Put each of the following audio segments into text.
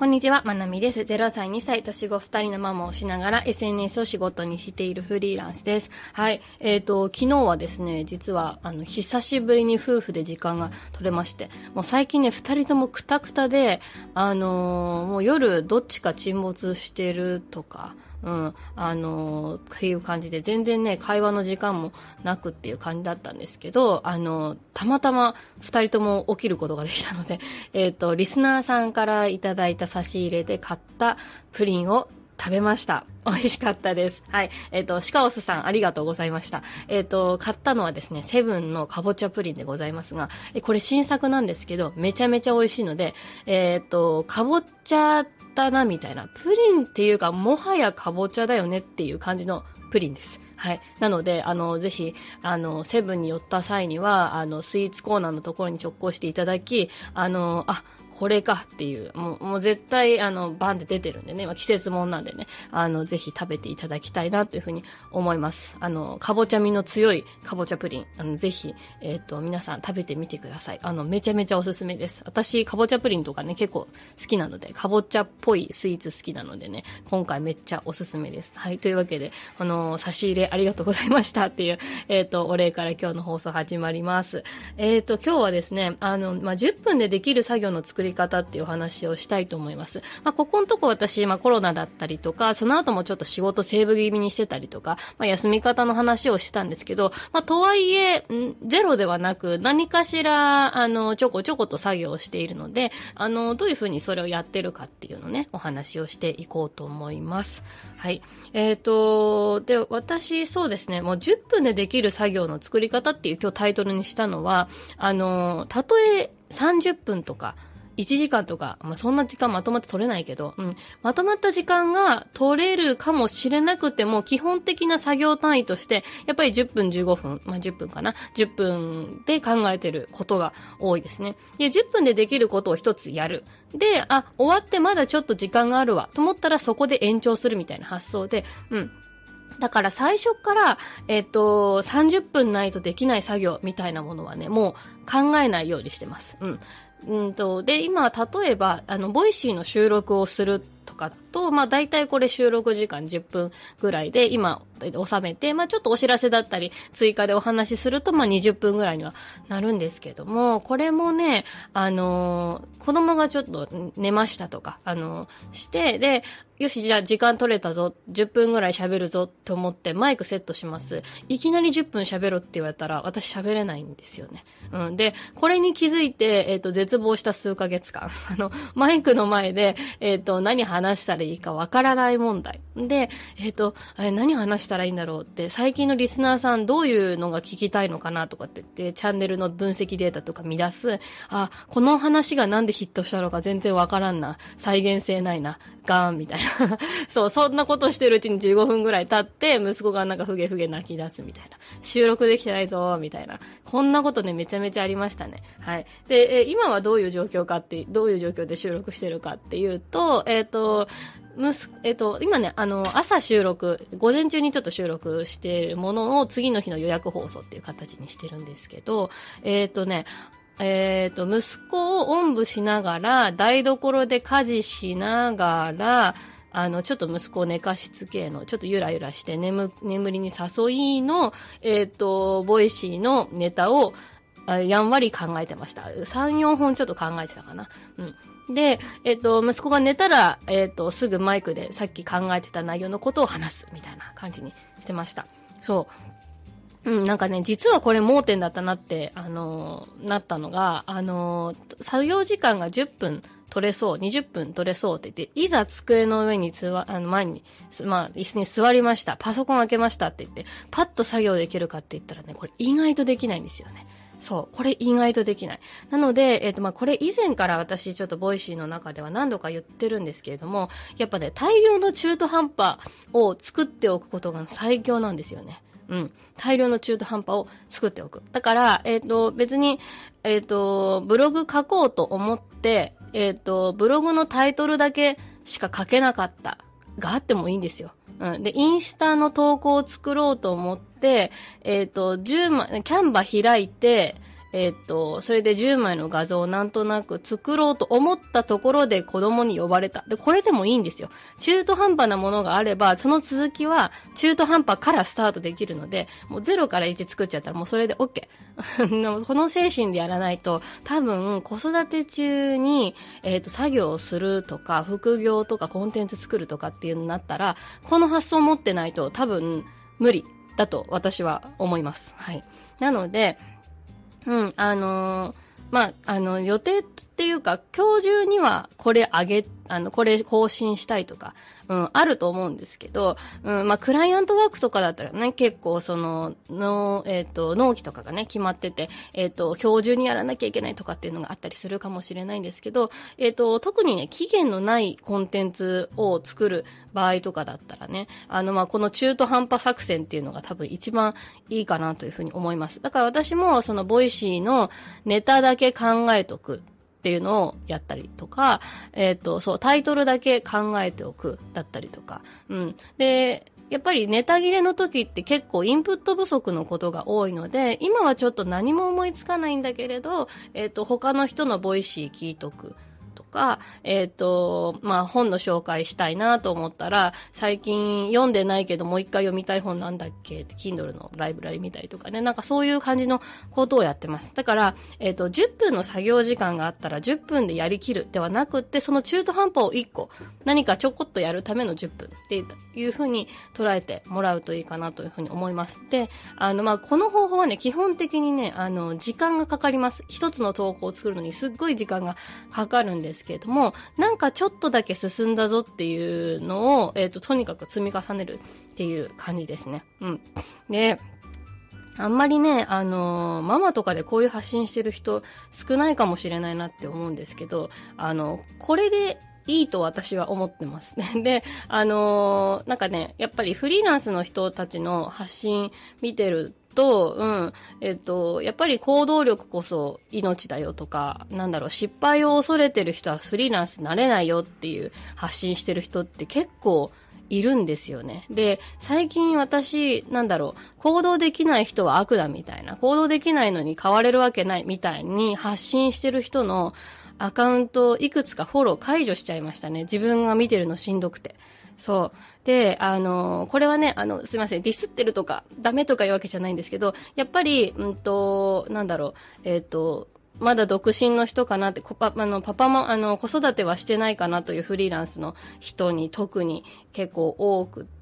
こんにちは、まなみです。0歳、2歳、年後2人のママをしながら SNS を仕事にしているフリーランスです。はい。えっ、ー、と、昨日はですね、実は、あの、久しぶりに夫婦で時間が取れまして、もう最近ね、2人ともくたくたで、あのー、もう夜どっちか沈没してるとか、うん、あのー、っていう感じで、全然ね、会話の時間もなくっていう感じだったんですけど、あのー、たまたま二人とも起きることができたので、えっ、ー、と、リスナーさんからいただいた差し入れで買ったプリンを食べました。美味しかったです。はい。えっ、ー、と、シカオスさん、ありがとうございました。えっ、ー、と、買ったのはですね、セブンのかぼちゃプリンでございますが、これ新作なんですけど、めちゃめちゃ美味しいので、えっ、ー、と、かぼちゃだな、みたいな。プリンっていうか、もはやかぼちゃだよねっていう感じのプリンです。はい。なので、あの、ぜひ、あの、セブンに寄った際には、あの、スイーツコーナーのところに直行していただき、あの、あ、これかっていう、もう、もう絶対、あの、バンって出てるんでね、まあ、季節もんなんでね、あの、ぜひ食べていただきたいなというふうに思います。あの、かぼちゃ味の強いかぼちゃプリン、あの、ぜひ、えっ、ー、と、皆さん食べてみてください。あの、めちゃめちゃおすすめです。私、かぼちゃプリンとかね、結構好きなので、かぼちゃっぽいスイーツ好きなのでね、今回めっちゃおすすめです。はい、というわけで、あの、差し入れありがとうございましたっていう、えっ、ー、と、お礼から今日の放送始まります。えっ、ー、と、今日はですね、あの、まあ、10分でできる作業の作り方っていうお話話をしたいと思います。まあ、ここのとこ私、まあ、コロナだったりとか、その後もちょっと仕事セーブ気味にしてたりとか、まあ、休み方の話をしてたんですけど、まあ、とはいえ、ゼロではなく、何かしら、あの、ちょこちょこと作業をしているので、あの、どういうふうにそれをやってるかっていうのね、お話をしていこうと思います。はい。えっ、ー、と、で、私、そうですね、もう10分でできる作業の作り方っていう今日タイトルにしたのは、あの、たとえ30分とか、1時間とか、まあ、そんな時間まとまって取れないけど、うん、まとまった時間が取れるかもしれなくても、基本的な作業単位として、やっぱり10分15分、まあ、10分かな、10分で考えてることが多いですね。で、10分でできることを一つやる。で、あ、終わってまだちょっと時間があるわ、と思ったらそこで延長するみたいな発想で、うん。だから最初から、えっ、と、30分ないとできない作業みたいなものはね、もう考えないようにしてます。うん。うんと、で、今、例えば、あの、 Voicy の収録をするとかと、まあ、大体これ収録時間10分ぐらいで、今、収めて、まあ、ちょっとお知らせだったり、追加でお話しすると、まあ、20分ぐらいにはなるんですけども、これもね、あのー、子供がちょっと寝ましたとか、あのー、して、で、よし、じゃあ時間取れたぞ、10分ぐらい喋るぞって思ってマイクセットします。いきなり10分喋ろって言われたら、私喋れないんですよね。うん。で、これに気づいて、えっ、ー、と、絶望した数ヶ月間。あの、マイクの前で、えっ、ー、と、何話したらいいかわからない問題。で、えっ、ー、と、何話したらいいんだろうって、最近のリスナーさんどういうのが聞きたいのかなとかって言って、チャンネルの分析データとか見出す。あ、この話がなんでヒットしたのか全然わからんな。再現性ないな。ガーンみたいな。そう、そんなことしてるうちに15分ぐらい経って、息子がなんかふげふげ泣き出すみたいな。収録できてないぞ、みたいな。こんなことね、めちゃめちゃありましたね。はい。で、今はどういう状況かって、どういう状況で収録してるかっていうと、えっ、ー、と、息えっ、と、今ね、あの、朝収録、午前中にちょっと収録しているものを次の日の予約放送っていう形にしてるんですけど、えっ、とね、えっ、と、息子をおんぶしながら、台所で家事しながら、あの、ちょっと息子を寝かしつけの、ちょっとゆらゆらして眠、眠りに誘いの、えっ、ー、と、 Voicy のネタを、やんわり考えてました。3、4本ちょっと考えてたかな。うん。で、えっ、と、息子が寝たら、えっ、と、すぐマイクでさっき考えてた内容のことを話す、みたいな感じにしてました。そう。うん、なんかね、実はこれ盲点だったなって、あのー、なったのが、あのー、作業時間が10分取れそう、20分取れそうって言って、いざ机の上に座、あの前に、まあ、椅子に座りました、パソコン開けましたって言って、パッと作業できるかって言ったらね、これ意外とできないんですよね。そう。これ意外とできない。なので、えっ、ー、と、まあ、これ以前から私ちょっと Voicy の中では何度か言ってるんですけれども、やっぱね、大量の中途半端を作っておくことが最強なんですよね。うん。大量の中途半端を作っておく。だから、えっ、ー、と、別に、えっ、ー、と、ブログ書こうと思って、えっ、と、ブログのタイトルだけしか書けなかったがあってもいいんですよ。うん。で、インスタの投稿を作ろうと思って、えっ、ー、と、10万、キャンバ開いて、え、っと、それで10枚の画像をなんとなく作ろうと思ったところで子供に呼ばれた。で、これでもいいんですよ。中途半端なものがあれば、その続きは中途半端からスタートできるので、もう0から1作っちゃったらもうそれで OK。この精神でやらないと、多分子育て中に、え、っと、作業をするとか、副業とかコンテンツ作るとかっていうのになったら、この発想を持ってないと多分無理だと私は思います。はい。なので、うん、あのー、まあ、あの、予定っていうか、今日中にはこれあげ、あの、これ更新したいとか、うん、あると思うんですけど、うん、まあ、クライアントワークとかだったらね、結構その、の、えっ、ー、と、納期とかがね、決まってて、えっ、ー、と、今日中にやらなきゃいけないとかっていうのがあったりするかもしれないんですけど、えっ、ー、と、特にね、期限のないコンテンツを作る場合とかだったらね、あの、まあ、この中途半端作戦っていうのが多分一番いいかなというふうに思います。だから私も、その、 Voicy のネタだけ考えとくっていうのをやったりとか、えっ、ー、と、そう、タイトルだけ考えておくだったりとか、うん。で、やっぱりネタ切れの時って結構インプット不足のことが多いので、今はちょっと何も思いつかないんだけれど、えっ、ー、と、他の人の Voicy 聞いとく。か、えっ、ー、と、まあ、本の紹介したいなと思ったら、最近読んでないけどもう一回読みたい本なんだっけ？って、Kindle のライブラリ見たりとかね、なんかそういう感じのことをやってます。だから、えっ、ー、と、10分の作業時間があったら10分でやりきるではなくって、その中途半端を1個、何かちょこっとやるための10分っていうふうに捉えてもらうといいかなというふうに思います。で、あの、まあ、この方法はね、基本的にね、あの、時間がかかります。一つの投稿を作るのにすっごい時間がかかるんですですけれども、なんかちょっとだけ進んだぞっていうのを、えっ、ー、と、とにかく積み重ねるっていう感じですね。うん。で、あんまりね、あのー、ママとかでこういう発信してる人少ないかもしれないなって思うんですけど、あの、これでいいと私は思ってますね。で、あのー、なんかね、やっぱりフリーランスの人たちの発信見てると、うん、えっと、やっぱり行動力こそ命だよとか、なんだろう、失敗を恐れてる人はフリーランスになれないよっていう発信してる人って結構いるんですよね。で、最近私、なんだろう、行動できない人は悪だみたいな、行動できないのに変われるわけないみたいに発信してる人のアカウントいくつかフォロー解除しちゃいましたね。自分が見てるのしんどくて。そう。で、あの、これはね、あの、すいません、ディスってるとか、ダメとかいうわけじゃないんですけど、やっぱり、うんと、なんだろう、えっ、ー、と、まだ独身の人かなって、パあのパパも、あの、子育てはしてないかなというフリーランスの人に特に結構多くて、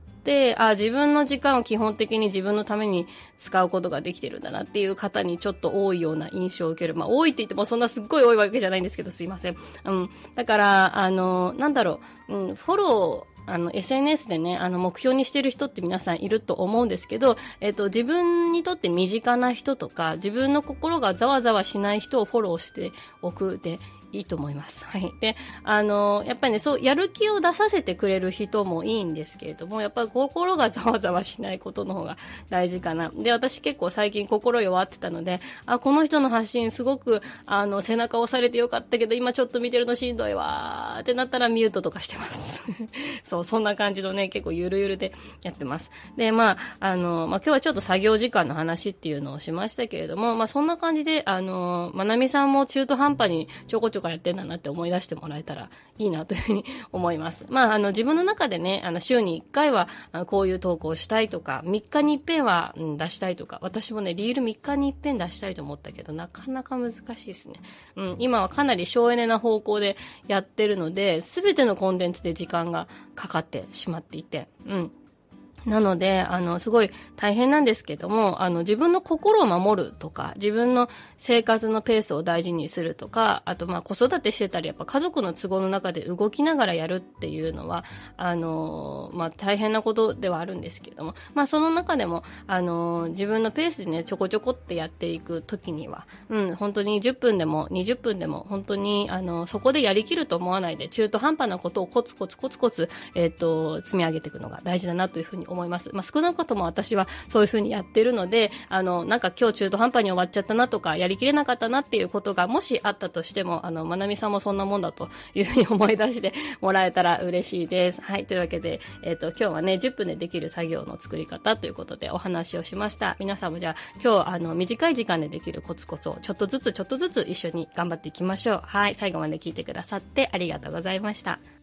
あ、自分の時間を基本的に自分のために使うことができてるんだなっていう方にちょっと多いような印象を受ける。まあ、多いって言ってもそんなすっごい多いわけじゃないんですけど、すいません。うん。だから、あの、なんだろう、うん、フォロー、あの、SNS でね、あの、目標にしてる人って皆さんいると思うんですけど、えっ、と、自分にとって身近な人とか、自分の心がざわざわしない人をフォローしておくでいいと思います。はい。で、あの、やっぱりね、そう、やる気を出させてくれる人もいいんですけれども、やっぱ心がざわざわしないことの方が大事かな。で、私結構最近心弱ってたので、あ、この人の発信すごく、あの、背中押されてよかったけど、今ちょっと見てるのしんどいわーってなったらミュートとかしてます。そう、そんな感じのね、結構ゆるゆるでやってます。で、まあ、あの、まあ今日はちょっと作業時間の話っていうのをしましたけれども、まあそんな感じで、あの、まなみさんも中途半端にちょこちょことかやってんだなって思い出してもらえたらいいなというふうに思います。まあ、あの、自分の中でね、あの、週に1回は、こういう投稿したいとか、3日に一遍は、うん、出したいとか、私もね、リール3日に一遍出したいと思ったけど、なかなか難しいですね。うん、今はかなり省エネな方向でやってるので、すべてのコンテンツで時間がかかってしまっていて、うん。なので、あの、すごい大変なんですけども、あの、自分の心を守るとか、自分の生活のペースを大事にするとか、あと、まあ、子育てしてたり、やっぱ家族の都合の中で動きながらやるっていうのは、あの、まあ、大変なことではあるんですけども、まあ、その中でも、あの、自分のペースでね、ちょこちょこってやっていくときには、うん、本当に10分でも20分でも、本当に、あの、そこでやりきると思わないで、中途半端なことをコツコツコツコツ、えっ、ー、と、積み上げていくのが大事だなというふうに思います。まあ、少なくとも私はそういうふうにやってるので、あの、なんか今日中途半端に終わっちゃったなとか、やりきれなかったなっていうことがもしあったとしても、あの、まなみさんもそんなもんだというふうに思い出して もらえたら嬉しいです。はい。というわけで、えっ、ー、と、今日はね、10分でできる作業の作り方ということでお話をしました。皆さんもじゃあ、今日、あの、短い時間でできるコツコツをちょっとずつちょっとずつ一緒に頑張っていきましょう。はい。最後まで聞いてくださってありがとうございました。